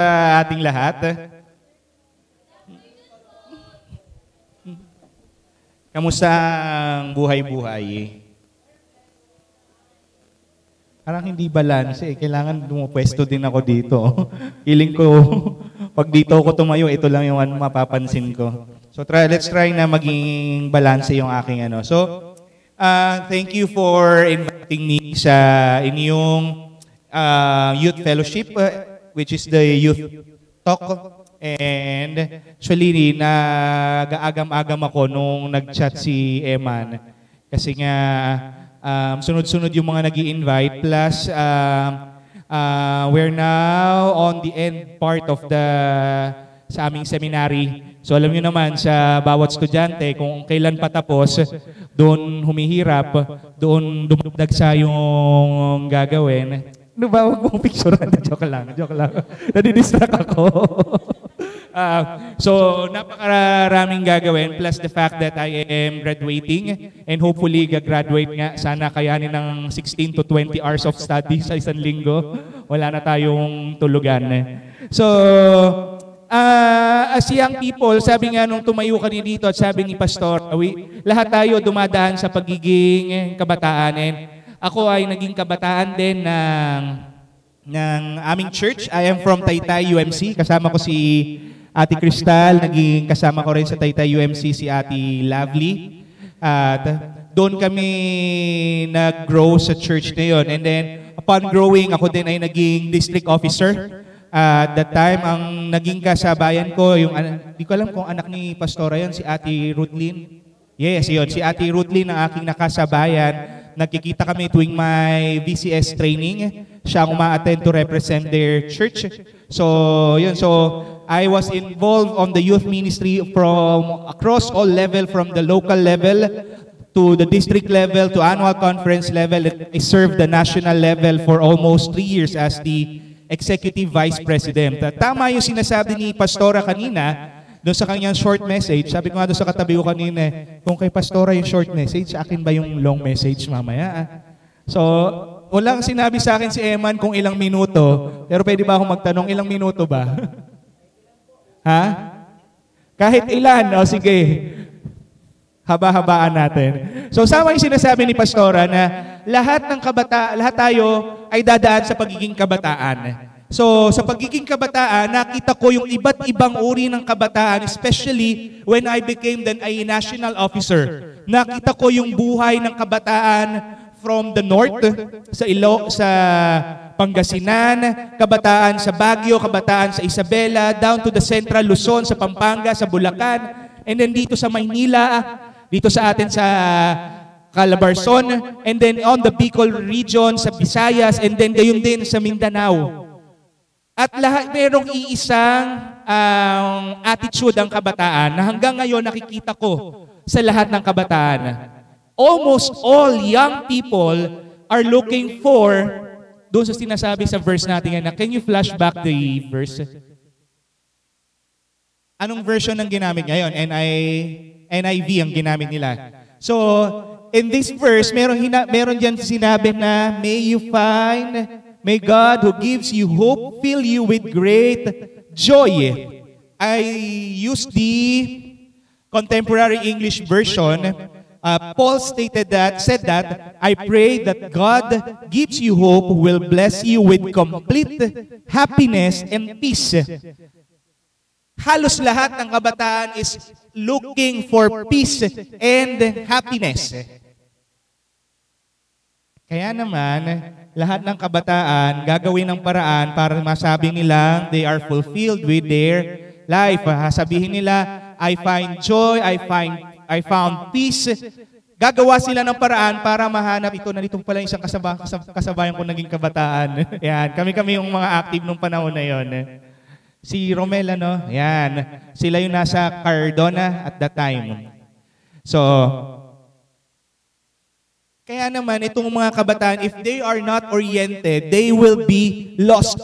sa ating lahat. Kamusta ang buhay-buhay? Parang hindi balance eh. Kailangan dumupwesto din ako dito. Feeling ko, pag dito ako tumayo, ito lang yung ano mapapansin ko. So try, let's try na maging balance yung aking ano. So, uh, thank you for inviting me sa inyong uh, youth fellowship. uh, which is the youth talk. And actually, nag-agam-agam ako nung nag-chat si Eman. Kasi nga, um, sunod-sunod yung mga nag invite Plus, um, uh, we're now on the end part of the sa aming seminary. So alam niyo naman sa bawat estudyante kung kailan patapos, doon humihirap, doon dumagdag sa yung gagawin. Ano ba? Huwag mong picturean. joke lang. Joke lang. Nadidistract ako. uh, so, napakaraming gagawin plus the fact that I am graduating and hopefully gagraduate nga. Sana kayanin ng 16 to 20 hours of study sa isang linggo. Wala na tayong tulugan. So, uh, as young people, sabi nga nung tumayo kami dito at sabi ni Pastor, lahat tayo dumadaan sa pagiging kabataan and ako ay naging kabataan din ng ng aming church. I am from Taytay UMC. Kasama ko si Ate Cristal. Naging kasama ko rin sa Taytay UMC si Ate Lovely. At doon kami nag-grow sa church na yun. And then, upon growing, ako din ay naging district officer. Uh, at that time, ang naging kasabayan ko, yung, hindi ko alam kung anak ni Pastora yun, si Ate Ruthlin. Yes, yun. Si Ate Ruthlin ang aking nakasabayan. Nagkikita kami tuwing may VCS training. Siya ang uma-attend to represent their church. So, yun. So, I was involved on the youth ministry from across all level, from the local level to the district level to annual conference level. I served the national level for almost three years as the Executive Vice President. Tama yung sinasabi ni Pastora kanina, doon sa kanyang short message, sabi ko nga doon sa katabi ko kanina, kung kay Pastora yung short message, akin ba yung long message mamaya? Ah? So, walang sinabi sa akin si Eman kung ilang minuto, pero pwede ba akong magtanong ilang minuto ba? ha? Kahit ilan, o sige. Haba-habaan natin. So sama yung sinasabi ni Pastora na lahat ng kabata, lahat tayo ay dadaan sa pagiging kabataan. So sa pagiging kabataan, nakita ko yung iba't ibang uri ng kabataan, especially when I became then a national officer. Nakita ko yung buhay ng kabataan from the north sa Ilo sa Pangasinan, kabataan sa Baguio, kabataan sa Isabela, down to the Central Luzon, sa Pampanga, sa Bulacan, and then dito sa Maynila, dito sa atin sa Calabarzon, and then on the Bicol region, sa Visayas, and then gayon din sa Mindanao. At lahat, merong iisang um, attitude ang kabataan na hanggang ngayon nakikita ko sa lahat ng kabataan. Almost all young people are looking for, doon sa sinasabi sa verse natin na, can you flash back the verse? Anong version ang ginamit ngayon? NI, NIV ang ginamit nila. So, in this verse, meron, hina, meron dyan sinabi na, may you find, may God who gives you hope, fill you with great joy. I use the contemporary English version. Uh, Paul stated that, said that, I pray that God gives you hope, will bless you with complete happiness and peace halos lahat ng kabataan is looking for peace and happiness. Kaya naman, lahat ng kabataan gagawin ng paraan para masabi nilang they are fulfilled with their life. Sabihin nila, I find joy, I find I found peace. Gagawa sila ng paraan para mahanap ito na itong pala isang kasaba, kasabayan ko naging kabataan. Yan, kami-kami yung mga active nung panahon na yon. Si Romel, ano? Yan. Sila yung nasa Cardona at that time. So, kaya naman, itong mga kabataan, if they are not oriented, they will be lost.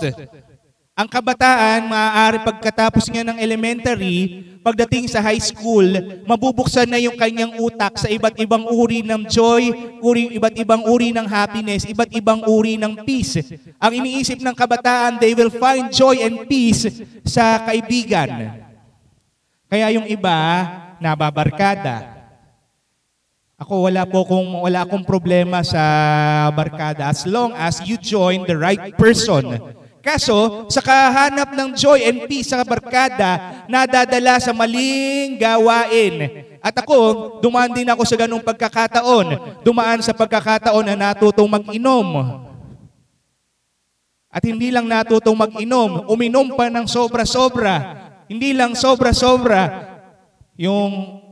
Ang kabataan, maaari pagkatapos niya ng elementary, pagdating sa high school, mabubuksan na yung kanyang utak sa iba't ibang uri ng joy, uri, iba't ibang uri ng happiness, iba't ibang uri ng peace. Ang iniisip ng kabataan, they will find joy and peace sa kaibigan. Kaya yung iba, nababarkada. Ako wala po kung wala akong problema sa barkada as long as you join the right person. Kaso, sa kahanap ng joy and peace sa barkada, nadadala sa maling gawain. At ako, dumaan din ako sa ganung pagkakataon. Dumaan sa pagkakataon na natutong mag-inom. At hindi lang natutong mag-inom, uminom pa ng sobra-sobra. Hindi lang sobra-sobra. Yung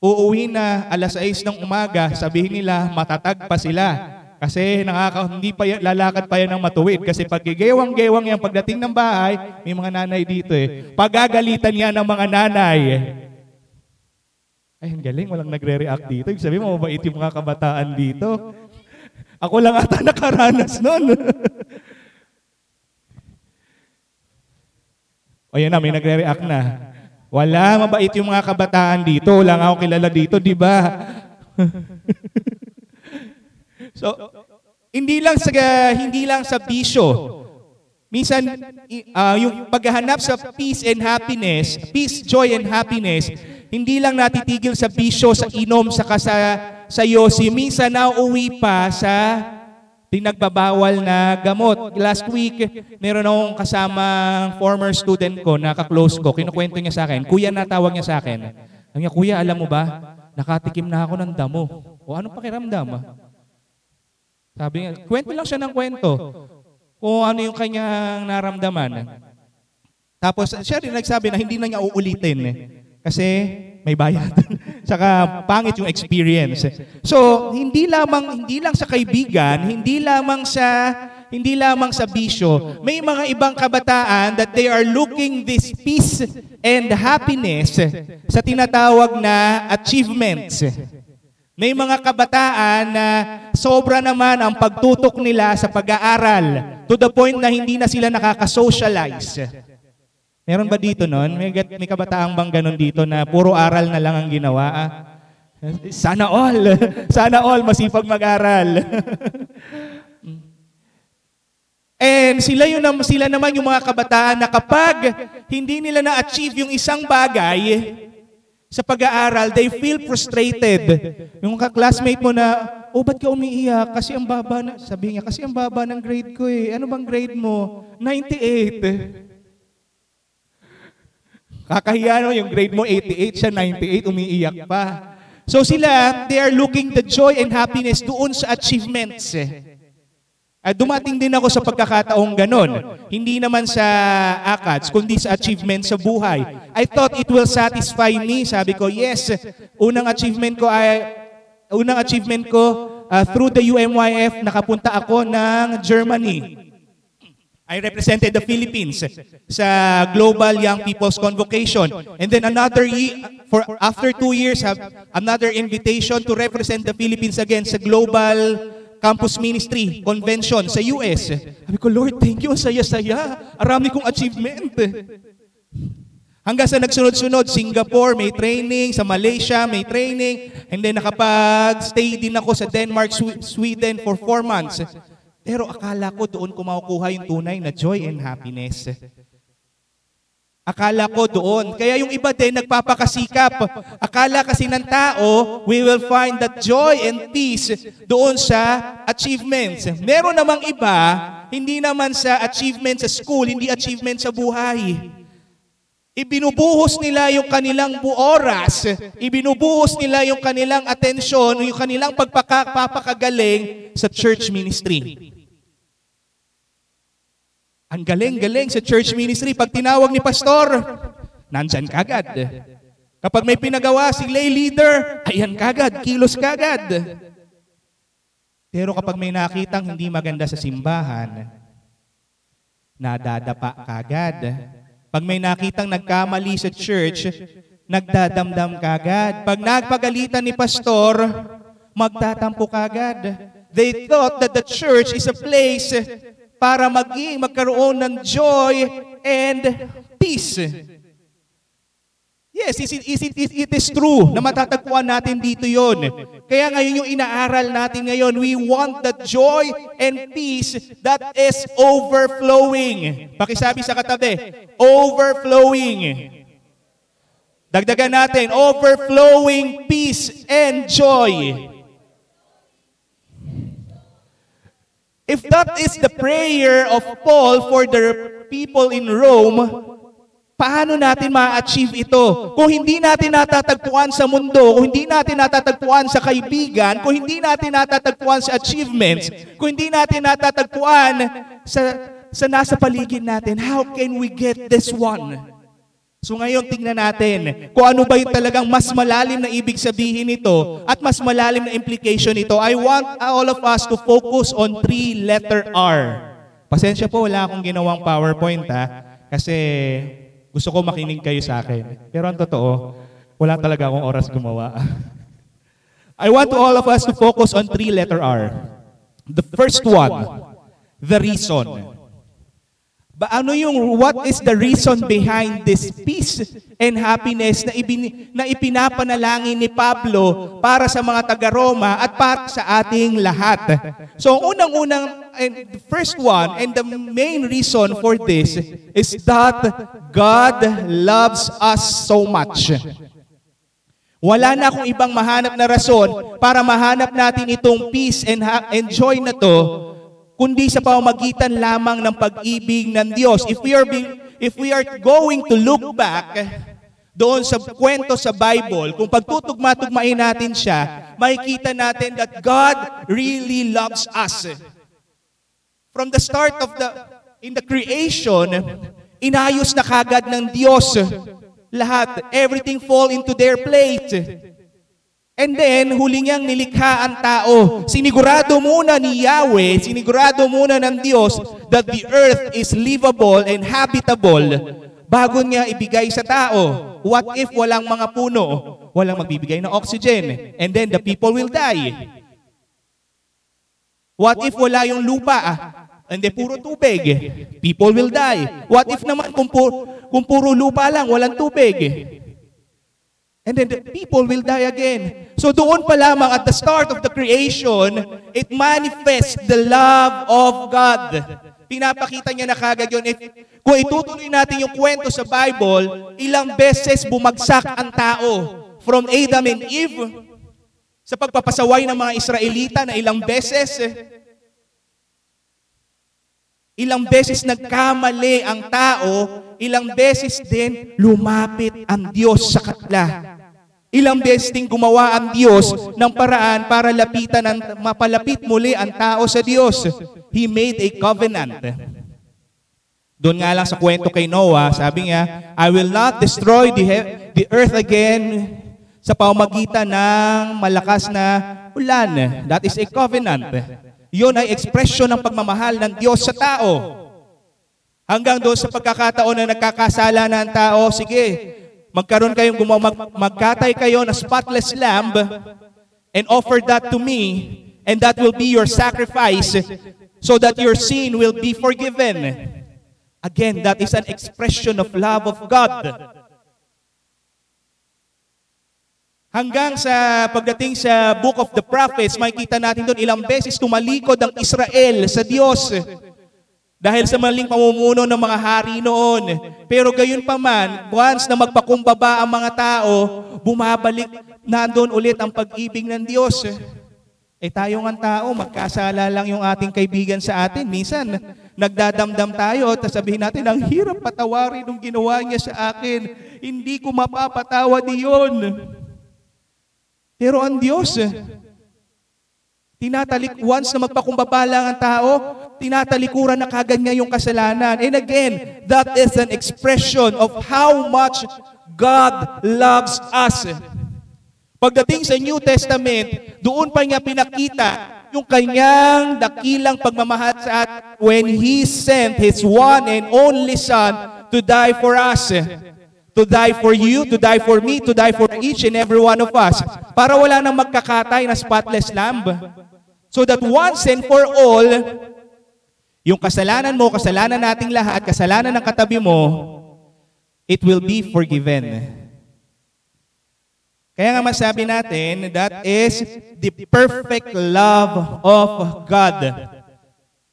uuwi na alas 6 ng umaga, sabihin nila matatag pa sila. Kasi nakaka, hindi pa yan, lalakad pa yan ng matuwid. Kasi pag gewang-gewang yan, pagdating ng bahay, may mga nanay dito eh. Pagagalitan yan ng mga nanay. Ay, ang galing, walang nagre-react dito. Ibig sabihin, mabait yung mga kabataan dito. Ako lang ata nakaranas nun. o yan na, may nagre-react na. Wala, mabait yung mga kabataan dito. Wala nga ako kilala dito, di ba? so, hindi lang sa hindi lang sa bisyo. Minsan uh, yung paghahanap sa peace and happiness, peace, joy and happiness, hindi lang natitigil sa bisyo, sa inom, sa sa sa yosi. Minsan nauuwi pa sa pinagbabawal na gamot. Last week, meron akong kasamang former student ko, naka-close ko, kinukwento niya sa akin, kuya natawag niya sa akin. Sabi niya, kuya, alam mo ba, nakatikim na ako ng damo. O anong pakiramdam? Ah? Sabi niya, kwento lang siya ng kwento kung ano yung kanyang naramdaman. Tapos siya rin nagsabi na hindi na niya uulitin eh. Kasi may bayad. Saka pangit yung experience. So, hindi lamang hindi lang sa kaibigan, hindi lamang sa hindi lamang sa bisyo, may mga ibang kabataan that they are looking this peace and happiness sa tinatawag na achievements. May mga kabataan na sobra naman ang pagtutok nila sa pag-aaral to the point na hindi na sila nakaka-socialize. Meron ba dito noon? May, may kabataang bang ganun dito na puro aral na lang ang ginawa? Ah? Sana all. Sana all masipag mag-aral. And sila yun sila naman yung mga kabataan na kapag hindi nila na-achieve yung isang bagay sa pag-aaral, they feel frustrated. Yung ka-classmate mo na, oh, ba't ka umiiyak? Kasi ang baba, na, sabi niya, kasi ang baba ng grade ko eh. Ano bang grade mo? 98. Kakahiya no, yung grade mo 88, siya 98, umiiyak pa. So sila, they are looking the joy and happiness doon sa achievements. Eh. At dumating din ako sa pagkakataong ganon. Hindi naman sa ACADS, kundi sa achievement sa buhay. I thought it will satisfy me. Sabi ko, yes, unang achievement ko ay unang achievement ko uh, through the UMYF, nakapunta ako ng Germany. I represented the Philippines sa Global Young People's Convocation. And then another year, for after two years, have another invitation to represent the Philippines again sa Global campus ministry convention sa US. Sabi ko, Lord, thank you. Ang saya-saya. Arami kong achievement. Hanggang sa nagsunod-sunod, Singapore, may training. Sa Malaysia, may training. And then nakapag-stay din ako sa Denmark, Sweden for four months. Pero akala ko doon ko makukuha yung tunay na joy and happiness. Akala ko doon. Kaya yung iba din nagpapakasikap. Akala kasi ng tao, we will find that joy and peace doon sa achievements. Meron namang iba, hindi naman sa achievement sa school, hindi achievement sa buhay. Ibinubuhos nila yung kanilang oras, ibinubuhos nila yung kanilang atensyon, yung kanilang pagpapakagaling sa church ministry. Ang galing-galing sa church ministry. Pag tinawag ni pastor, nandyan kagad. Kapag may pinagawa si lay leader, ayan kagad, kilos kagad. Pero kapag may nakitang hindi maganda sa simbahan, nadadapa kagad. Pag may nakitang nagkamali sa church, nagdadamdam kagad. Pag nagpagalitan ni pastor, magtatampo kagad. They thought that the church is a place para maging magkaroon ng joy and peace. Yes, it, is it, is- it is true na matatagpuan natin dito yon. Kaya ngayon yung inaaral natin ngayon, we want the joy and peace that is overflowing. Pakisabi sa katabi, overflowing. Dagdagan natin, overflowing peace and joy. If that is the prayer of Paul for the people in Rome, paano natin ma-achieve ito? Kung hindi natin natatagpuan sa mundo, kung hindi natin natatagpuan sa kaibigan, kung hindi natin natatagpuan sa achievements, kung hindi natin natatagpuan sa, sa nasa paligid natin, how can we get this one? So ngayon tingnan natin kung ano ba yung talagang mas malalim na ibig sabihin nito at mas malalim na implication nito. I want all of us to focus on three letter R. Pasensya po, wala akong ginawang PowerPoint ha, kasi gusto ko makinig kayo sa akin. Pero ang totoo, wala talaga akong oras gumawa. I want all of us to focus on three letter R. The first one, the reason. Ba ano yung what is the reason behind this peace and happiness na, ibin, na ipinapanalangin ni Pablo para sa mga taga-Roma at para sa ating lahat? So ang unang-unang and the first one and the main reason for this is that God loves us so much. Wala na akong ibang mahanap na rason para mahanap natin itong peace and, and joy na to kundi sa pamamagitan lamang ng pag-ibig ng Diyos. If we are being, if we are going to look back doon sa kwento sa Bible, kung pagtutugma-tugmain natin siya, makikita natin that God really loves us. From the start of the in the creation, inayos na kagad ng Diyos lahat. Everything fall into their place. And then, huli niyang nilikha ang tao. Sinigurado muna ni Yahweh, sinigurado muna ng Diyos that the earth is livable and habitable bago niya ibigay sa tao. What if walang mga puno? Walang magbibigay ng oxygen. And then the people will die. What if wala yung lupa? ah? Hindi, puro tubig. People will die. What if naman kung, pu- kung puro lupa lang, walang tubig? And then the people will die again. So doon pa lamang at the start of the creation, it manifests the love of God. Pinapakita niya na kagad yun. If, kung itutuloy natin yung kwento sa Bible, ilang beses bumagsak ang tao from Adam and Eve sa pagpapasaway ng mga Israelita na ilang beses. Ilang beses nagkamali ang tao, ilang beses din lumapit ang Diyos sa kanila. Ilang beses din gumawa ang Diyos ng paraan para lapitan ang, mapalapit muli ang tao sa Diyos. He made a covenant. Doon nga lang sa kwento kay Noah, sabi niya, I will not destroy the, he- the earth again sa pamamagitan ng malakas na ulan. That is a covenant. Yun ay expression ng pagmamahal ng Diyos sa tao. Hanggang doon sa pagkakataon na nagkakasala na ang tao, sige, magkaroon kayong gumawa, mag, magkatay kayo na spotless lamb and offer that to me and that will be your sacrifice so that your sin will be forgiven. Again, that is an expression of love of God. Hanggang sa pagdating sa Book of the Prophets, makikita natin doon ilang beses tumalikod ang Israel sa Diyos dahil sa maling pamumuno ng mga hari noon. Pero gayon pa man, once na magpakumbaba ang mga tao, bumabalik nandoon ulit ang pag-ibig ng Diyos. Eh tayo nga tao, magkasala lang yung ating kaibigan sa atin. Minsan, nagdadamdam tayo at sabihin natin, ang hirap patawarin nung ginawa niya sa akin. Hindi ko mapapatawad iyon. Pero ang Diyos, tinatalik, once na magpakumbaba lang ang tao, tinatalikuran na kagad niya yung kasalanan. And again, that is an expression of how much God loves us. Pagdating sa New Testament, doon pa niya pinakita yung kanyang dakilang pagmamahal sa atin when He sent His one and only Son to die for us. To die for you, to die for me, to die for each and every one of us. Para wala nang magkakatay na spotless lamb. So that once and for all, Yung kasalanan mo, kasalanan nating lahat, kasalanan ng katabi mo, it will be forgiven. Kaya nga masabi natin, that is the perfect love of God.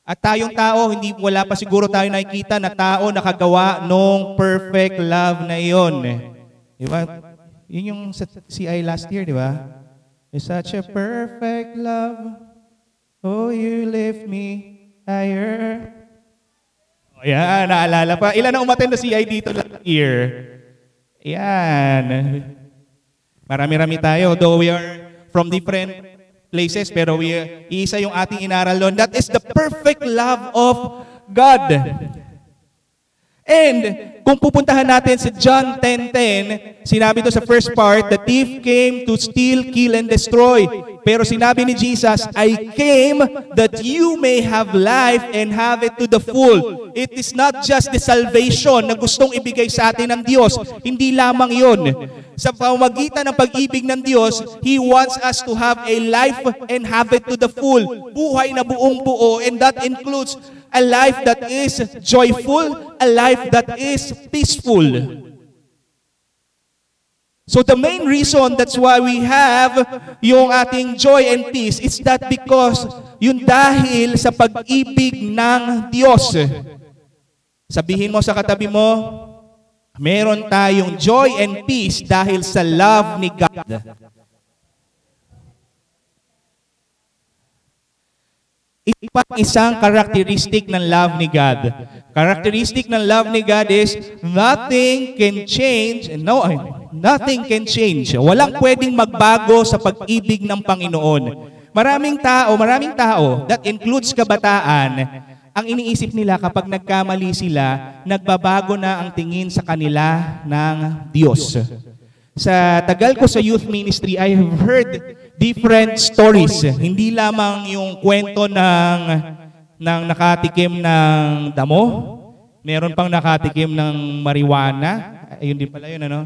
At tayong tao, hindi wala pa siguro tayo nakikita na tao nakagawa nung perfect love na iyon. Di ba? Yun yung sa CI last year, di ba? It's such a perfect love. Oh, you lift me higher. O yan, naalala pa. Ilan ang umattend na CI dito last year? Yan. Marami-rami tayo, though we are from different places, pero we, isa yung ating inaral doon. That is the perfect love of God. And kung pupuntahan natin sa John 10.10, sinabi to sa first part, the thief came to steal, kill, and destroy. Pero sinabi ni Jesus, I came that you may have life and have it to the full. It is not just the salvation na gustong ibigay sa atin ng Diyos. Hindi lamang yon. Sa pamagitan ng pag-ibig ng Diyos, He wants us to have a life and have it to the full. Buhay na buong buo and that includes a life that is joyful, a life that is peaceful. So the main reason that's why we have yung ating joy and peace is that because yun dahil sa pag-ibig ng Diyos. Sabihin mo sa katabi mo, meron tayong joy and peace dahil sa love ni God. Ipang isang karakteristik ng love ni God. Karakteristik ng love ni God is nothing can change, no, nothing can change. Walang pwedeng magbago sa pag-ibig ng Panginoon. Maraming tao, maraming tao, that includes kabataan, ang iniisip nila kapag nagkamali sila, nagbabago na ang tingin sa kanila ng Diyos. Sa tagal ko sa youth ministry, I have heard different stories. Hindi lamang yung kwento ng, ng nakatikim ng damo, meron pang nakatikim ng marijuana, ayun din pala yun, ano?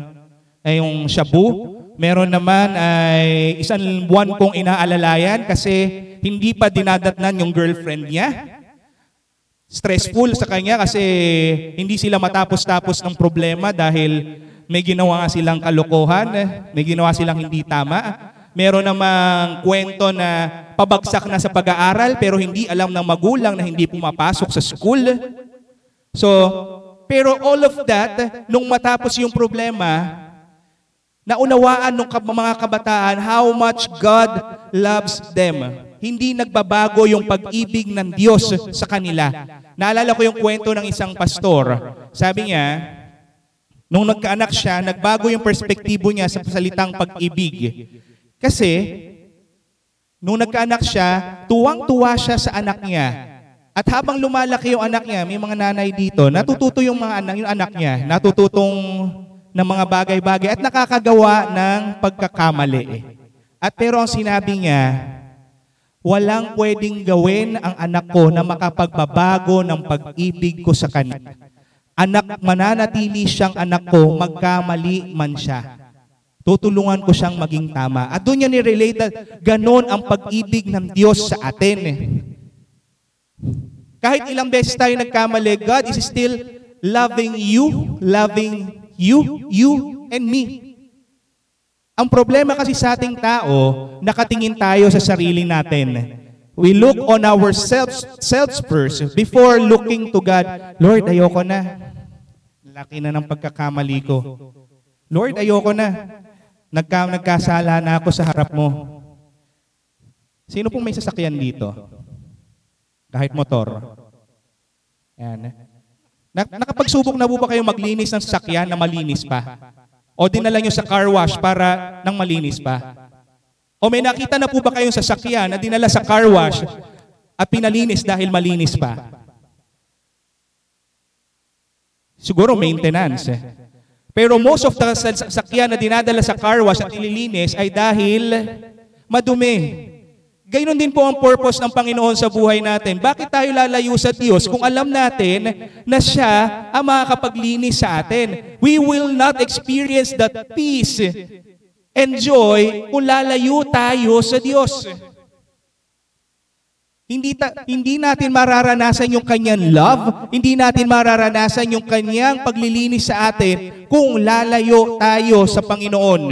Ay yung shabu. Meron naman ay isang buwan kong inaalalayan kasi hindi pa dinadatnan yung girlfriend niya stressful sa kanya kasi hindi sila matapos-tapos ng problema dahil may ginawa silang kalokohan, may ginawa silang hindi tama. Meron namang kwento na pabagsak na sa pag-aaral pero hindi alam ng magulang na hindi pumapasok sa school. So, pero all of that, nung matapos yung problema, naunawaan ng mga kabataan how much God loves them. Hindi nagbabago yung pag-ibig ng Diyos sa kanila. Naalala ko yung kwento ng isang pastor. Sabi niya, nung nagkaanak siya, nagbago yung perspektibo niya sa salitang pag-ibig. Kasi, nung nagkaanak siya, tuwang-tuwa siya sa anak niya. At habang lumalaki yung anak niya, may mga nanay dito, natututo yung mga anak, yung anak niya, natututong ng mga bagay-bagay at nakakagawa ng pagkakamali. At pero ang sinabi niya, walang pwedeng gawin ang anak ko na makapagbabago ng pag-ibig ko sa kanya. Anak, mananatili siyang anak ko, magkamali man siya. Tutulungan ko siyang maging tama. At doon niya ni-relate ganon ang pag-ibig ng Diyos sa atin. Kahit ilang beses tayo nagkamali, God is still loving you, loving you, you, and me. Ang problema kasi sa ating tao, nakatingin tayo sa sarili natin. We look on ourselves selves first before looking to God. Lord, ayoko na. Laki na ng pagkakamali ko. Lord, ayoko na. Nagka, nagkasala na ako sa harap mo. Sino pong may sasakyan dito? Kahit motor. Yan. Na, nakapagsubok na po ba kayo maglinis ng sasakyan na malinis pa? O dinala nyo sa car wash para nang malinis pa? O may nakita na po ba kayong sasakyan na dinala sa car wash at pinalinis dahil malinis pa? Siguro maintenance. Eh. Pero most of the sasakyan na dinadala sa car wash at nililinis ay dahil madumi. Gaynon din po ang purpose ng Panginoon sa buhay natin. Bakit tayo lalayo sa Diyos kung alam natin na siya ang makakapaglinis sa atin? We will not experience that peace and joy kung lalayo tayo sa Diyos. Hindi, ta- hindi natin mararanasan yung kanyang love, hindi natin mararanasan yung kanyang paglilinis sa atin kung lalayo tayo sa Panginoon.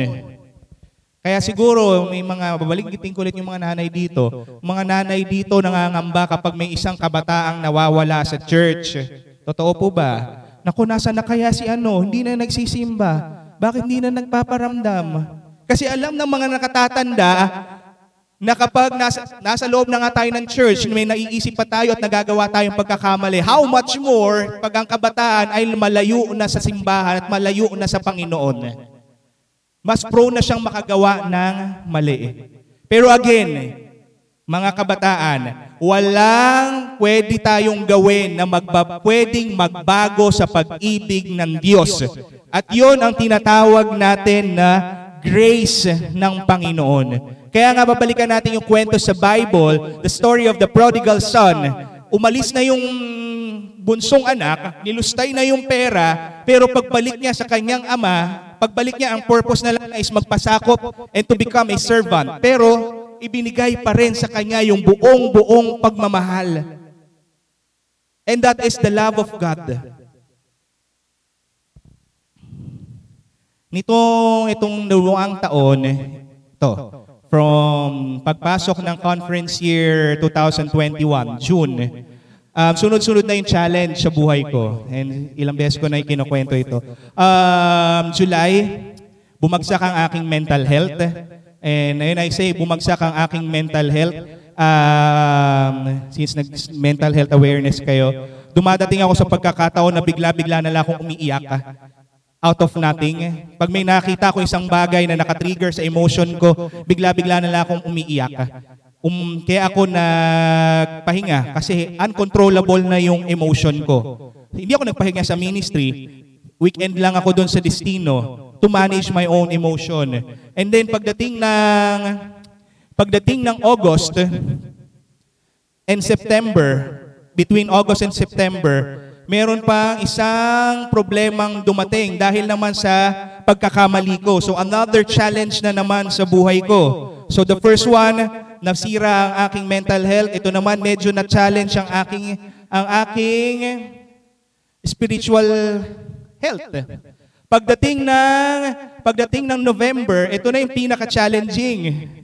Kaya siguro may mga babalikitin ko ulit yung mga nanay dito. Mga nanay dito nangangamba kapag may isang kabataang nawawala sa church. Totoo po ba? Naku, nasa na kaya si ano? Hindi na nagsisimba. Bakit hindi na nagpaparamdam? Kasi alam ng mga nakatatanda na kapag nasa, nasa loob na nga tayo ng church, may naiisip pa tayo at nagagawa tayong pagkakamali. How much more pag ang kabataan ay malayo na sa simbahan at malayo na sa Panginoon? Mas prone na siyang makagawa ng mali. Pero again, mga kabataan, walang pwede tayong gawin na magba, pwedeng magbago sa pag-ibig ng Diyos. At yon ang tinatawag natin na grace ng Panginoon. Kaya nga babalikan natin yung kwento sa Bible, the story of the prodigal son. Umalis na yung bunsong anak, nilustay na yung pera, pero pagbalik niya sa kanyang ama, pagbalik niya ang purpose na lang is magpasakop and to become a servant. Pero ibinigay pa rin sa kanya yung buong-buong pagmamahal. And that is the love of God. Nitong itong dalawang taon, to, from pagpasok ng conference year 2021, June, um, sunod-sunod na yung challenge sa buhay ko. And ilang beses ko na ikinukwento ito. Um, July, bumagsak ang aking mental health. And ayun I say, bumagsak ang aking mental health. Um, since nag-mental health awareness kayo, dumadating ako sa pagkakataon na bigla-bigla na lang akong umiiyak out of nothing. Pag may nakita ko isang bagay na nakatrigger sa emotion ko, bigla-bigla na lang akong umiiyak. Um, kaya ako nagpahinga kasi uncontrollable na yung emotion ko. Hindi ako nagpahinga sa ministry. Weekend lang ako doon sa destino to manage my own emotion. And then pagdating ng pagdating ng August and September, between August and September, meron pa isang problemang dumating dahil naman sa pagkakamali ko. So another challenge na naman sa buhay ko. So the first one, nasira ang aking mental health. Ito naman medyo na challenge ang aking ang aking spiritual health. Pagdating ng pagdating ng November, ito na yung pinaka-challenging.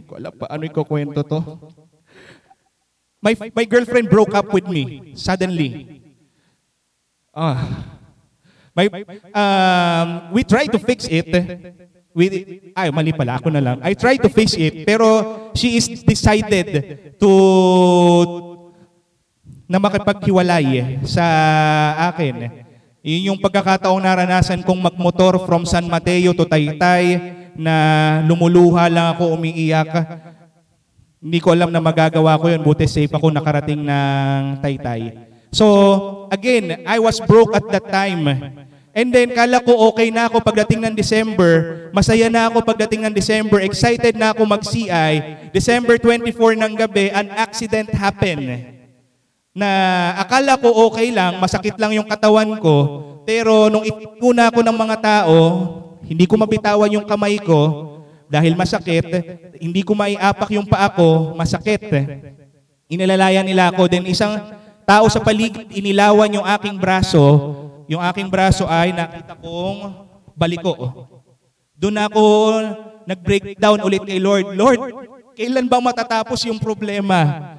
Wala pa ano ikukwento to. My my girlfriend broke up with me suddenly. Ah. May, um, we try to fix it. We, ay, mali pala, ako na lang. I try to fix it, pero she is decided to na makipaghiwalay sa akin. Yun yung pagkakataong naranasan kong magmotor from San Mateo to Taytay na lumuluha lang ako umiiyak. Hindi ko alam na magagawa ko yun. Buti safe ako nakarating ng Taytay. So, again, I was broke at that time. And then, kala ko okay na ako pagdating ng December. Masaya na ako pagdating ng December. Excited na ako mag-CI. December 24 ng gabi, an accident happened. Na akala ko okay lang, masakit lang yung katawan ko. Pero nung itikuna ko ng mga tao, hindi ko mabitawan yung kamay ko dahil masakit. Hindi ko maiapak yung paa ko, masakit. Inilalayan nila ako. Then isang tao sa paligid, inilawan yung aking braso, yung aking braso ay nakita kong baliko. Doon ako nag-breakdown ulit kay Lord. Lord, kailan ba matatapos yung problema?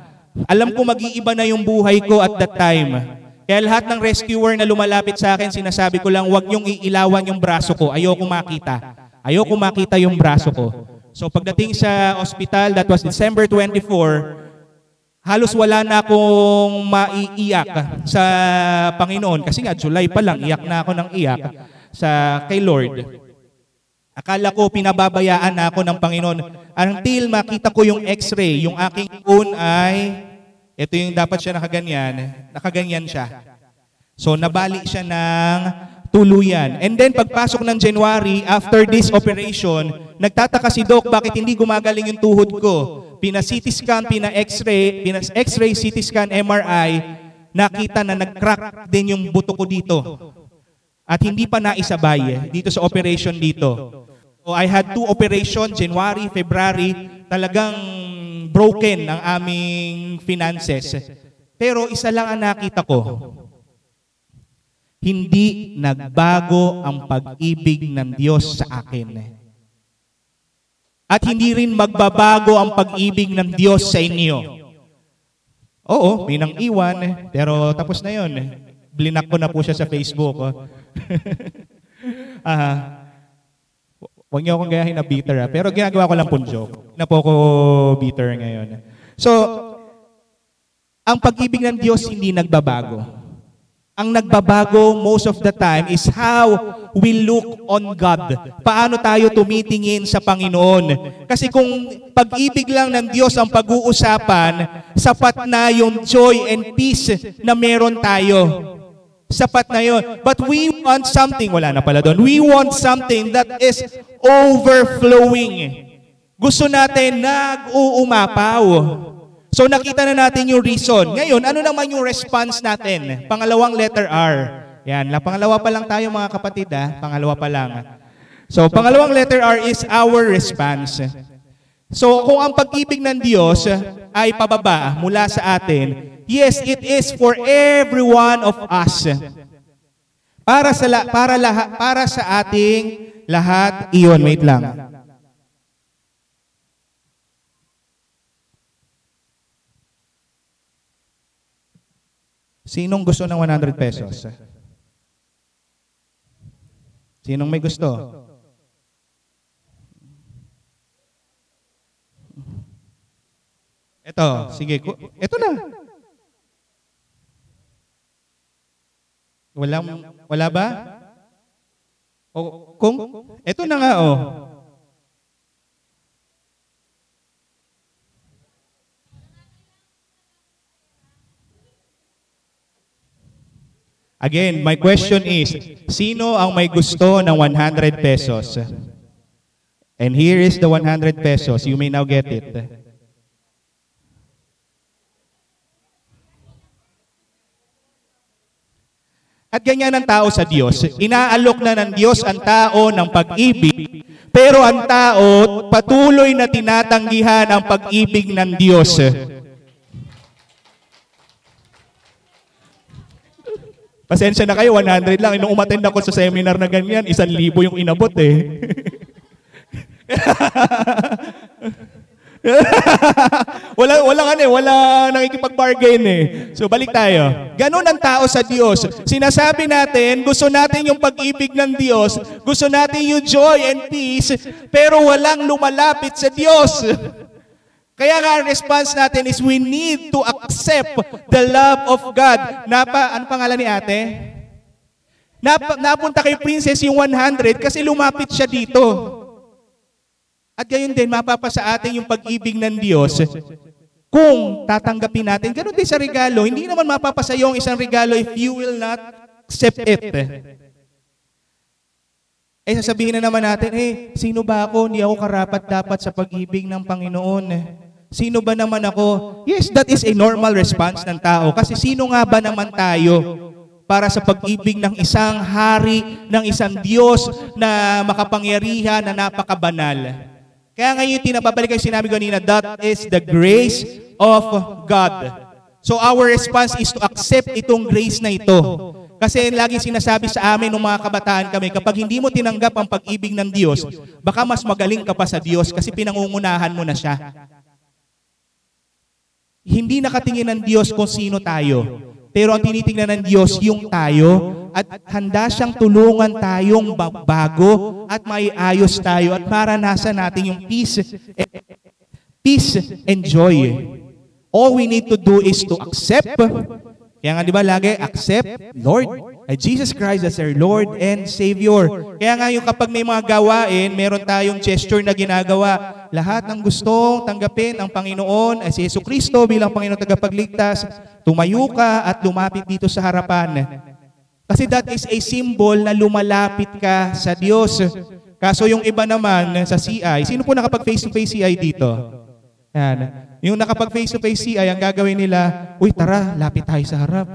Alam ko mag-iiba na yung buhay ko at that time. Kaya lahat ng rescuer na lumalapit sa akin, sinasabi ko lang, huwag niyong iilawan yung braso ko. Ayoko makita. Ayoko makita yung braso ko. So pagdating sa hospital, that was December 24, halos wala na akong maiiyak sa Panginoon. Kasi nga, July pa lang, iyak na ako ng iyak sa kay Lord. Akala ko pinababayaan na ako ng Panginoon until makita ko yung x-ray. Yung aking phone ay, ito yung dapat siya nakaganyan, nakaganyan siya. So nabali siya ng tuluyan. And then pagpasok ng January, after this operation, nagtataka si Doc bakit hindi gumagaling yung tuhod ko. Pina-CT scan, pina-X-ray, pina-X-ray, CT scan, MRI, nakita na nag-crack din yung buto ko dito. At hindi pa naisabay dito sa operation dito. So I had two operation, January, February, talagang broken ang aming finances. Pero isa lang ang nakita ko. Hindi nagbago ang pag-ibig ng Diyos sa akin. At hindi rin magbabago ang pag-ibig ng Diyos sa inyo. Oo, may nang iwan, pero tapos na yon. Blinak ko na po siya sa Facebook. Oh. Ah, Huwag niyo akong gayahin na bitter, ah. pero ginagawa ko lang po joke. Na po ako bitter ngayon. So, ang pag-ibig ng Diyos hindi nagbabago. Ang nagbabago most of the time is how we look on God. Paano tayo tumitingin sa Panginoon. Kasi kung pag-ibig lang ng Diyos ang pag-uusapan, sapat na yung joy and peace na meron tayo. Sapat na yon. But we want something, wala na pala doon. We want something that is overflowing. Gusto natin nag-uumapaw. So nakita na natin yung reason. Ngayon, ano naman yung response natin? Pangalawang letter R. Yan, la pangalawa pa lang tayo mga kapatid ha. Pangalawa pa lang. So pangalawang letter R is our response. So kung ang pag-ibig ng Diyos ay pababa mula sa atin, yes, it is for every one of us. Para sa la- para lahat para sa ating lahat iyon, wait lang. Sinong gusto ng 100 pesos? Sinong may gusto? Ito, sige. Ito na. Wala, wala ba? O, kung, ito na nga, oh. Again, my question is, sino ang may gusto ng 100 pesos? And here is the 100 pesos. You may now get it. At ganyan ang tao sa Diyos. Inaalok na ng Diyos ang tao ng pag-ibig, pero ang tao patuloy na tinatanggihan ang pag-ibig ng Diyos. Pasensya na kayo, 100 lang. Nung umattend ako sa seminar na ganyan, isang libo yung inabot eh. wala wala ano eh, wala nakikipag-bargain eh. So balik tayo. Ganun ang tao sa Diyos. Sinasabi natin, gusto natin yung pag-ibig ng Diyos, gusto natin yung joy and peace, pero walang lumalapit sa Diyos. Kaya nga response natin is we need to accept the love of God. Napa, ano pangalan ni ate? Nap, napunta kay Princess yung 100 kasi lumapit siya dito. At gayon din, mapapasa atin yung pag-ibig ng Diyos kung tatanggapin natin. Ganon din sa regalo. Hindi naman mapapasa yung isang regalo if you will not accept it. Eh sasabihin na naman natin, eh, sino ba ako? Hindi ako karapat dapat sa pag-ibig ng Panginoon. Sino ba naman ako? Yes, that is a normal response ng tao. Kasi sino nga ba naman tayo para sa pag-ibig ng isang hari, ng isang Diyos na makapangyarihan, na napakabanal? Kaya ngayon tinababalik ang sinabi ko kanina, that is the grace of God. So our response is to accept itong grace na ito. Kasi lagi sinasabi sa amin ng mga kabataan kami, kapag hindi mo tinanggap ang pag-ibig ng Diyos, baka mas magaling ka pa sa Diyos kasi pinangungunahan mo na siya. Hindi nakatingin ng Diyos kung sino tayo. Pero ang tinitingnan ng Diyos, yung tayo, at handa siyang tulungan tayong bago at maiayos tayo at maranasan natin yung peace, peace and joy. All we need to do is to accept. Kaya nga di ba lagi, accept, Lord, ay Jesus Christ as our Lord and Savior. Kaya nga yung kapag may mga gawain, meron tayong gesture na ginagawa. Lahat ng gustong tanggapin ang Panginoon ay si Yesu Kristo bilang Panginoon tagapagligtas. Tumayo ka at lumapit dito sa harapan. Kasi that is a symbol na lumalapit ka sa Diyos. Kaso yung iba naman sa CI, sino po nakapag face-to-face CI dito? Yan. Yung nakapag face-to-face CI, ang gagawin nila, uy tara, lapit tayo sa harap.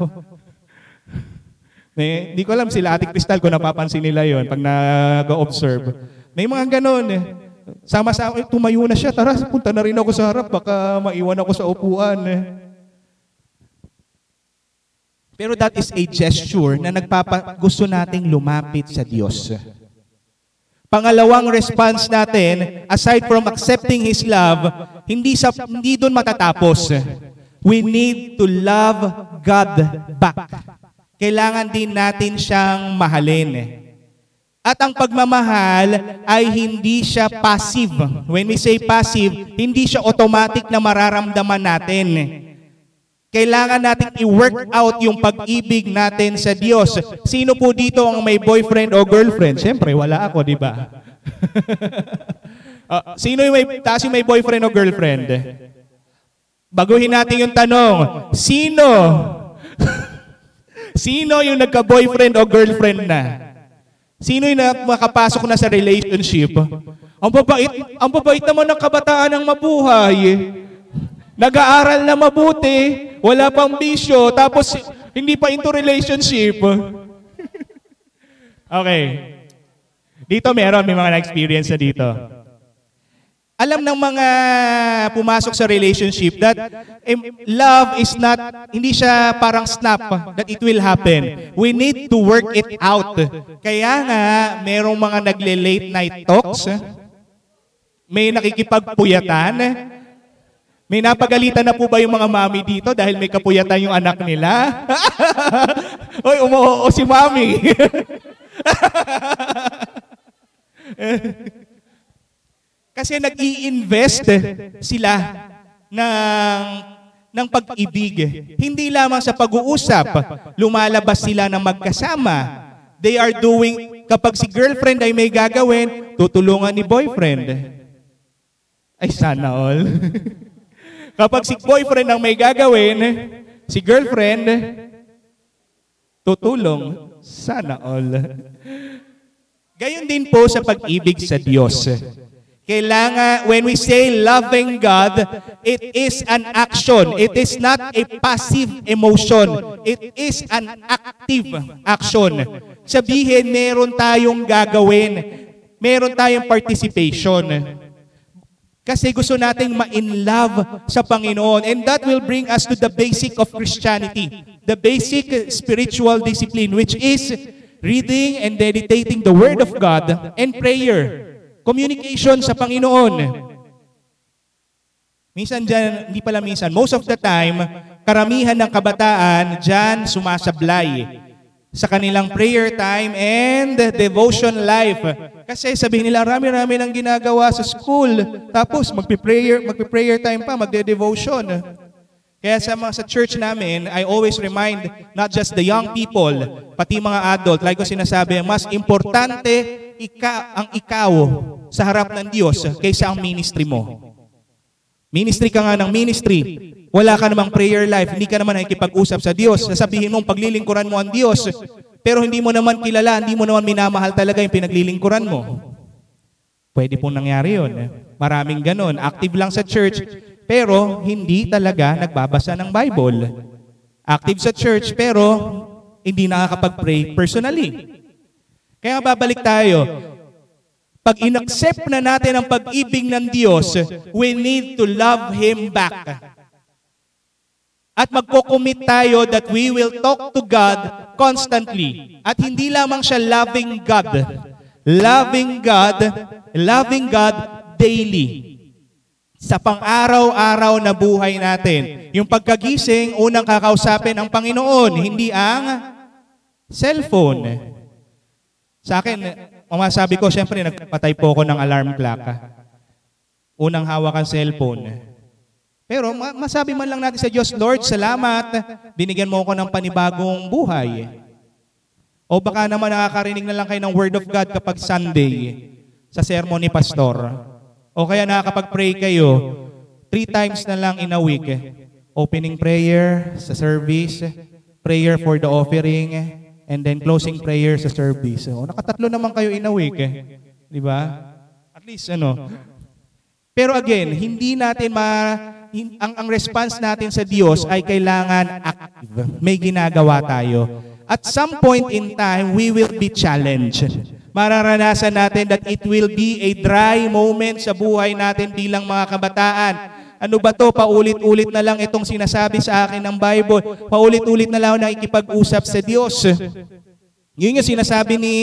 May, di ko alam sila, Ate Crystal, kung napapansin nila yon pag nag-observe. May mga ganon. eh. Sama-sama, eh, tumayo na siya. Tara, punta na rin ako sa harap. Baka maiwan ako sa upuan. Pero that is a gesture na nagpapa gusto nating lumapit sa Diyos. Pangalawang response natin, aside from accepting His love, hindi, sa, hindi doon matatapos. We need to love God back. Kailangan din natin siyang mahalin. At ang pagmamahal ay hindi siya passive. When we say passive, hindi siya automatic na mararamdaman natin. Kailangan natin i-work out yung pag-ibig natin sa Diyos. Sino po dito ang may boyfriend o girlfriend? Siyempre, wala ako, di ba? Ah, sino yung may, taas yung may boyfriend o girlfriend? Baguhin natin yung tanong, sino? sino yung nagka-boyfriend o girlfriend na? Sino yung makapasok na sa relationship? Ang babait, ang babait naman ng kabataan ng mabuhay. Nag-aaral na mabuti, wala pang bisyo, tapos hindi pa into relationship. okay. Dito meron, may mga na-experience na dito. Alam ng mga pumasok sa relationship that love is not, hindi siya parang snap that it will happen. We need to work it out. Kaya nga, merong mga nagle-late night talks, may nakikipagpuyatan, may napagalitan na po ba yung mga mami dito dahil may kapuyatan yung anak nila? Oy, umuoo si mami. Kasi nag-i-invest sila ng ng pag-ibig. Hindi lamang sa pag-uusap, lumalabas sila ng magkasama. They are doing, kapag si girlfriend ay may gagawin, tutulungan ni boyfriend. Ay, sana all. kapag si boyfriend ang may gagawin, si girlfriend, tutulong. Sana all. Gayon din po sa pag-ibig sa Diyos. Kailangan, when we say loving God, it is an action. It is not a passive emotion. It is an active action. Sabihin, meron tayong gagawin. Meron tayong participation. Kasi gusto nating ma-in love sa Panginoon. And that will bring us to the basic of Christianity. The basic spiritual discipline, which is reading and meditating the Word of God and prayer. Communication sa Panginoon. Minsan dyan, hindi pala minsan, most of the time, karamihan ng kabataan dyan sumasablay sa kanilang prayer time and devotion life. Kasi sabihin nila, rami-rami nang ginagawa sa school. Tapos magpi-prayer, magpi-prayer time pa, magde-devotion. Kaya sa mga sa church namin, I always remind not just the young people, pati mga adult, like ko sinasabi, mas importante ika, ang ikaw sa harap ng Diyos kaysa ang ministry mo. Ministry ka nga ng ministry, wala ka namang prayer life, hindi ka naman nakikipag-usap sa Diyos. Sasabihin mong paglilingkuran mo ang Diyos, pero hindi mo naman kilala, hindi mo naman minamahal talaga yung pinaglilingkuran mo. Pwede pong nangyari yun. Maraming ganon. Active lang sa church, pero hindi talaga nagbabasa ng Bible. Active sa church, pero hindi nakakapag-pray personally. Kaya babalik tayo. Pag inaccept na natin ang pag-ibig ng Diyos, we need to love Him back. At magko-commit tayo that we will talk to God constantly. At hindi lamang siya loving God. Loving God, loving God daily. Sa pang-araw-araw na buhay natin. Yung pagkagising, unang kakausapin ang Panginoon, hindi ang cellphone. Sa akin, ang masabi ko, siyempre, nagpatay po ako ng alarm clock. Unang hawak ang cellphone. Pero ma- masabi man lang natin sa Diyos, Lord, salamat, binigyan mo ako ng panibagong buhay. O baka naman nakakarinig na lang kayo ng Word of God kapag Sunday sa sermon ni Pastor. O kaya nakakapag-pray kayo three times na lang in a week. Opening prayer sa service, prayer for the offering, and then closing prayer sa service. So, nakatatlo naman kayo in a week eh. Di ba? At least ano. Pero again, hindi natin ma hin- ang ang response natin sa Diyos ay kailangan active. May ginagawa tayo. At some point in time, we will be challenged. Mararanasan natin that it will be a dry moment sa buhay natin bilang mga kabataan. Ano ba to? Paulit-ulit na lang itong sinasabi sa akin ng Bible. Paulit-ulit na lang nakikipag-usap sa Diyos. Yun yung sinasabi ni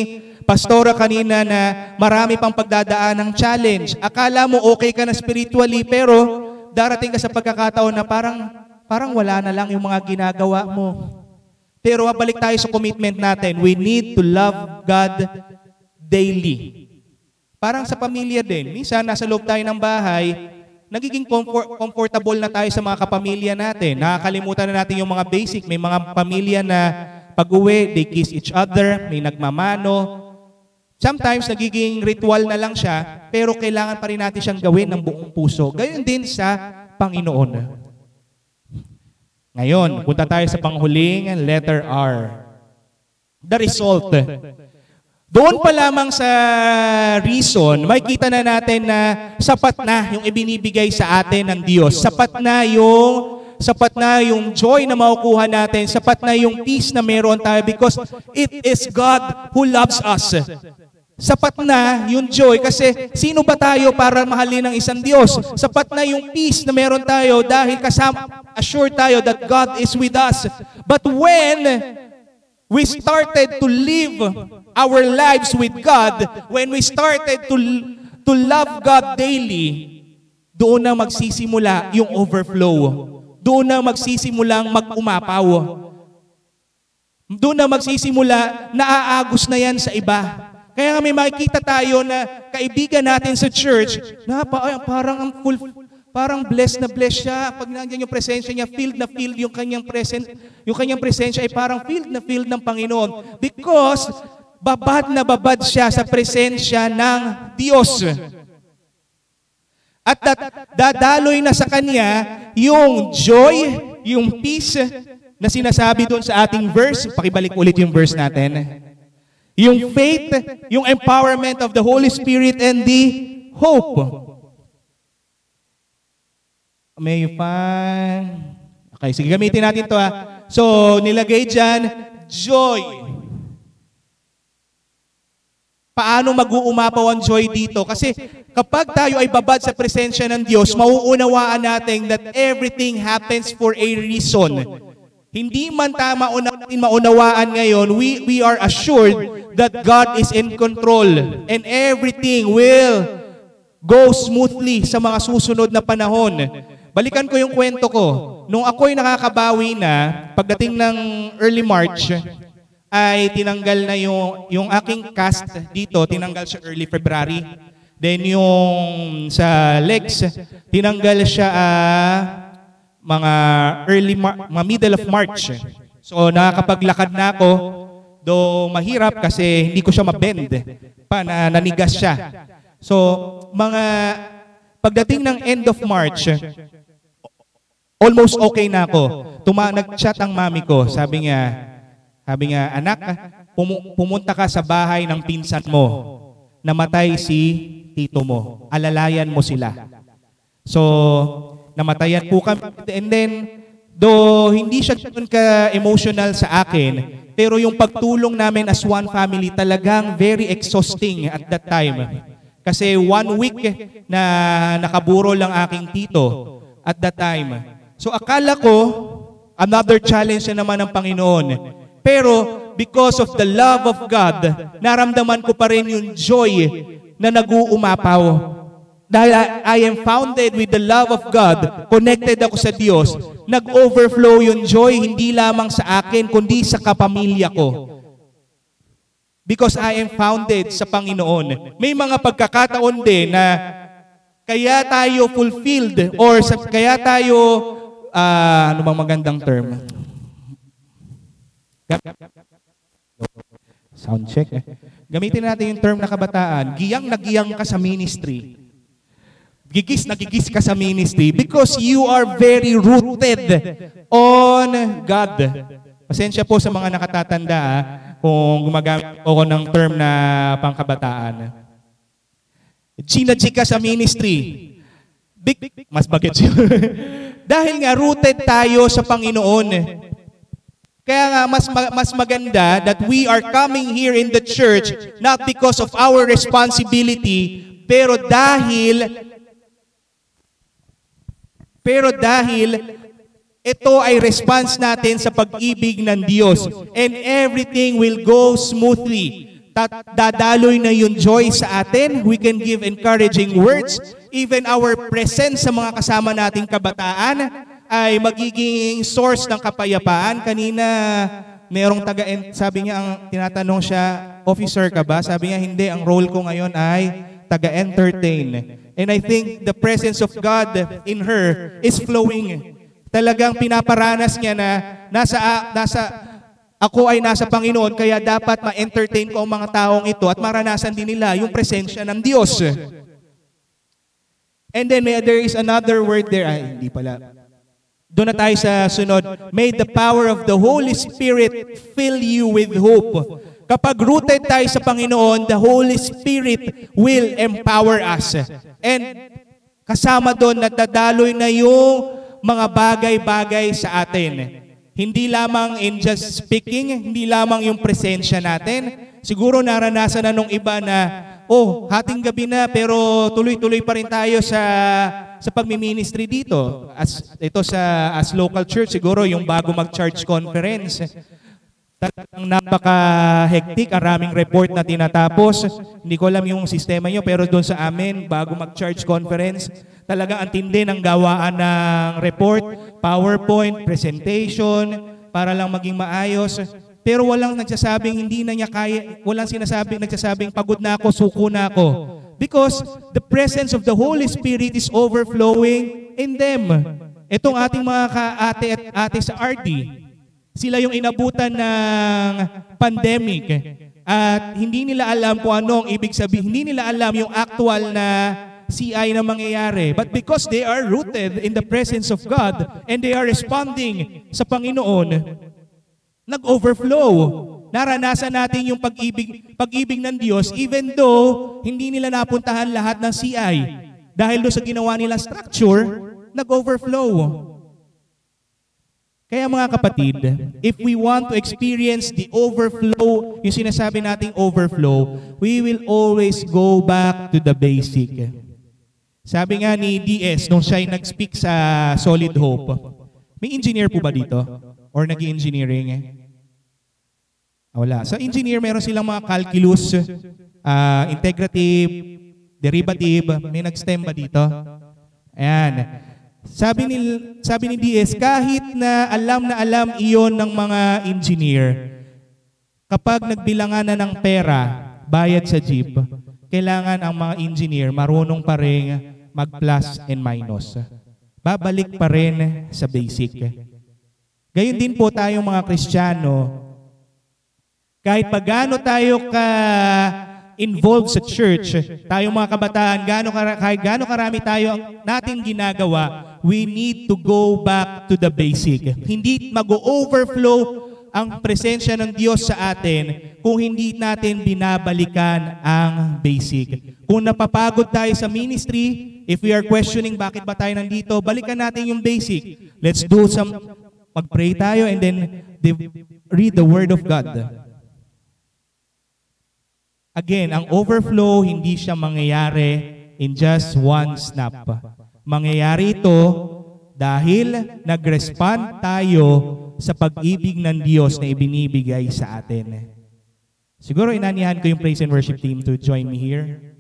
Pastora kanina na marami pang pagdadaan ng challenge. Akala mo okay ka na spiritually pero darating ka sa pagkakataon na parang parang wala na lang yung mga ginagawa mo. Pero balik tayo sa commitment natin. We need to love God daily. Parang sa pamilya din. Minsan nasa loob tayo ng bahay, nagiging comfort, comfortable na tayo sa mga kapamilya natin. Nakakalimutan na natin yung mga basic. May mga pamilya na pag-uwi, they kiss each other, may nagmamano. Sometimes nagiging ritual na lang siya, pero kailangan pa rin natin siyang gawin ng buong puso. Gayon din sa Panginoon. Ngayon, punta tayo sa panghuling letter R. The result. Doon pa lamang sa reason, makikita na natin na sapat na yung ibinibigay sa atin ng Diyos. Sapat na yung sapat na yung joy na makukuha natin, sapat na yung peace na meron tayo because it is God who loves us. Sapat na yung joy kasi sino ba tayo para mahalin ng isang Diyos? Sapat na yung peace na meron tayo dahil kasama, assured tayo that God is with us. But when we started to live our lives with God, when we started to, to love God daily, doon na magsisimula yung overflow. Doon na magsisimulang mag-umapaw. Doon na magsisimula, naaagos na yan sa iba. Kaya nga may makikita tayo na kaibigan natin sa church na pa, parang ang full, parang blessed na blessed siya. Pag nandiyan yung presensya niya, filled na filled yung kanyang present, yung kanyang presensya ay parang filled na filled ng Panginoon. Because babad na babad siya sa presensya ng Diyos. At dadaloy na sa kanya yung joy, yung peace na sinasabi doon sa ating verse. Pakibalik ulit yung verse natin. Yung faith, yung empowerment of the Holy Spirit and the hope. May find... Okay, sige, gamitin natin to ha. So, nilagay dyan, joy. Paano mag-uumapaw ang joy dito? Kasi kapag tayo ay babad sa presensya ng Diyos, mauunawaan natin that everything happens for a reason. Hindi man tama natin maunawaan ngayon, we, we are assured that God is in control and everything will go smoothly sa mga susunod na panahon. Balikan ko yung kwento ko. Nung ako'y nakakabawi na, pagdating ng early March, ay tinanggal na yung, yung aking cast dito, tinanggal siya early February. Then yung sa legs, tinanggal siya uh, mga early, Mar- mga middle of March. So nakakapaglakad na ako, do mahirap kasi hindi ko siya mabend, pa na nanigas siya. So mga pagdating ng end of March, almost okay na ako. Tuma nag-chat ang mami ko, sabi niya, sabi nga, anak, pum- pumunta ka sa bahay ng pinsan mo. Namatay si tito mo. Alalayan mo sila. So, namatayan po kami. And then, do hindi siya ganun ka-emotional sa akin, pero yung pagtulong namin as one family talagang very exhausting at that time. Kasi one week na nakaburo lang aking tito at that time. So akala ko, another challenge na naman ng Panginoon. Pero because of the love of God, naramdaman ko pa rin yung joy na nag-uumapaw. Dahil I am founded with the love of God, connected ako sa Diyos, nag-overflow yung joy hindi lamang sa akin, kundi sa kapamilya ko. Because I am founded sa Panginoon. May mga pagkakataon din na kaya tayo fulfilled or sa, kaya tayo, uh, ano bang magandang term? Sound check. Eh. Gamitin natin yung term na kabataan. Giyang na giyang ka sa ministry. Gigis na gigis ka sa ministry because you are very rooted on God. Pasensya po sa mga nakatatanda ah, kung gumagamit ako ng term na pangkabataan. Gina ka sa ministry. Big, mas bakit Dahil nga rooted tayo sa Panginoon. Kaya nga mas ma- mas maganda that we are coming here in the church not because of our responsibility pero dahil pero dahil ito ay response natin sa pag-ibig ng Diyos and everything will go smoothly. Dadaloy na yung joy sa atin. We can give encouraging words. Even our presence sa mga kasama nating kabataan ay magiging source ng kapayapaan. Kanina, merong taga sabi niya ang tinatanong siya, officer ka ba? Sabi niya, hindi. Ang role ko ngayon ay taga-entertain. And I think the presence of God in her is flowing. Talagang pinaparanas niya na nasa, nasa, ako ay nasa Panginoon, kaya dapat ma-entertain ko ang mga taong ito at maranasan din nila yung presensya ng Diyos. And then may, there is another word there. Ay, hindi pala. Doon na tayo sa sunod. May the power of the Holy Spirit fill you with hope. Kapag rooted tayo sa Panginoon, the Holy Spirit will empower us. And kasama doon, nadadaloy na yung mga bagay-bagay sa atin. Hindi lamang in just speaking, hindi lamang yung presensya natin. Siguro naranasan na nung iba na, oh, hating gabi na pero tuloy-tuloy pa rin tayo sa sa pagmi-ministry dito. As ito sa as local church siguro yung bago mag-charge conference. Talagang napaka-hectic, ang raming report na tinatapos. Hindi ko alam yung sistema nyo, pero doon sa amin, bago mag-charge conference, talagang ang tindi ng gawaan ng report, PowerPoint, presentation, para lang maging maayos. Pero walang nagsasabing hindi na niya kaya, walang sinasabing nagsasabing pagod na ako, suko na ako. Because the presence of the Holy Spirit is overflowing in them. Itong ating mga kaate at ate sa RD, sila yung inabutan ng pandemic at hindi nila alam kung ano ang ibig sabihin. Hindi nila alam yung actual na CI na mangyayari. But because they are rooted in the presence of God and they are responding sa Panginoon, nag-overflow. Naranasan natin yung pag-ibig, pag-ibig ng Diyos even though hindi nila napuntahan lahat ng CI. Dahil doon sa ginawa nila structure, nag-overflow. Kaya mga kapatid, if we want to experience the overflow, yung sinasabi nating overflow, we will always go back to the basic. Sabi nga ni DS, nung siya nag-speak sa Solid Hope, may engineer po ba dito? Or nag engineering Ah, Wala. Sa engineer, meron silang mga calculus, ah, integrative, derivative. May nag-STEM ba dito? Ayan. Sabi ni, sabi ni DS, kahit na alam na alam iyon ng mga engineer, kapag nagbilangan na ng pera, bayad sa jeep, kailangan ang mga engineer marunong pa rin mag-plus and minus. Babalik pa rin sa basic. Gayon din po tayong mga Kristiyano, kahit pagano tayo ka involved sa church, tayong mga kabataan, gaano, kahit gaano karami tayo ang natin ginagawa, we need to go back to the basic. Hindi mag-overflow ang presensya ng Diyos sa atin kung hindi natin binabalikan ang basic. Kung napapagod tayo sa ministry, if we are questioning bakit ba tayo nandito, balikan natin yung basic. Let's do some, mag-pray tayo and then read the Word of God. Again, ang overflow hindi siya mangyayari in just one snap. Mangyayari ito dahil nag-respond tayo sa pag-ibig ng Diyos na ibinibigay sa atin. Siguro inanihan ko yung praise and worship team to join me here.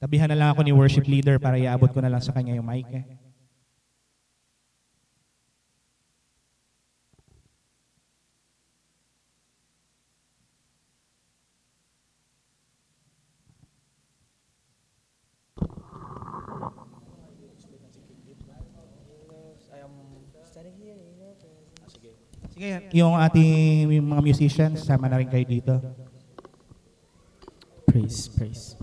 Tabihan na lang ako ni worship leader para iabot ko na lang sa kanya yung mic. eh. Sige, yung ating mga musicians, sama na rin kayo dito. Praise, praise.